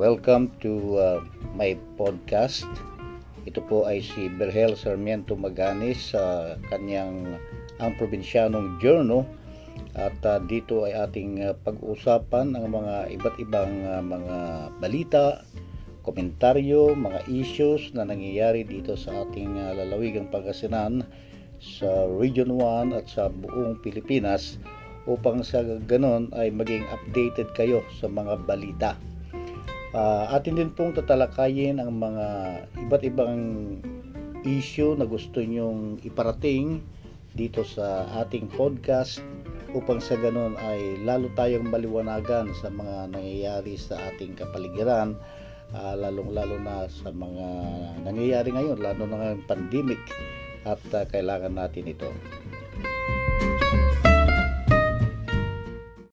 Welcome to uh, my podcast. Ito po ay si Berhel Sarmiento Maganis sa kanyang ang probinsyanong journal at uh, dito ay ating uh, pag-uusapan ang mga iba't ibang uh, mga balita, komentaryo, mga issues na nangyayari dito sa ating uh, lalawigang Pangasinan sa Region 1 at sa buong Pilipinas upang sa ganon ay maging updated kayo sa mga balita. Uh, atin din pong tatalakayin ang mga iba't ibang issue na gusto nyong iparating dito sa ating podcast upang sa ganon ay lalo tayong maliwanagan sa mga nangyayari sa ating kapaligiran uh, lalong lalo na sa mga nangyayari ngayon lalo na ng pandemic at uh, kailangan natin ito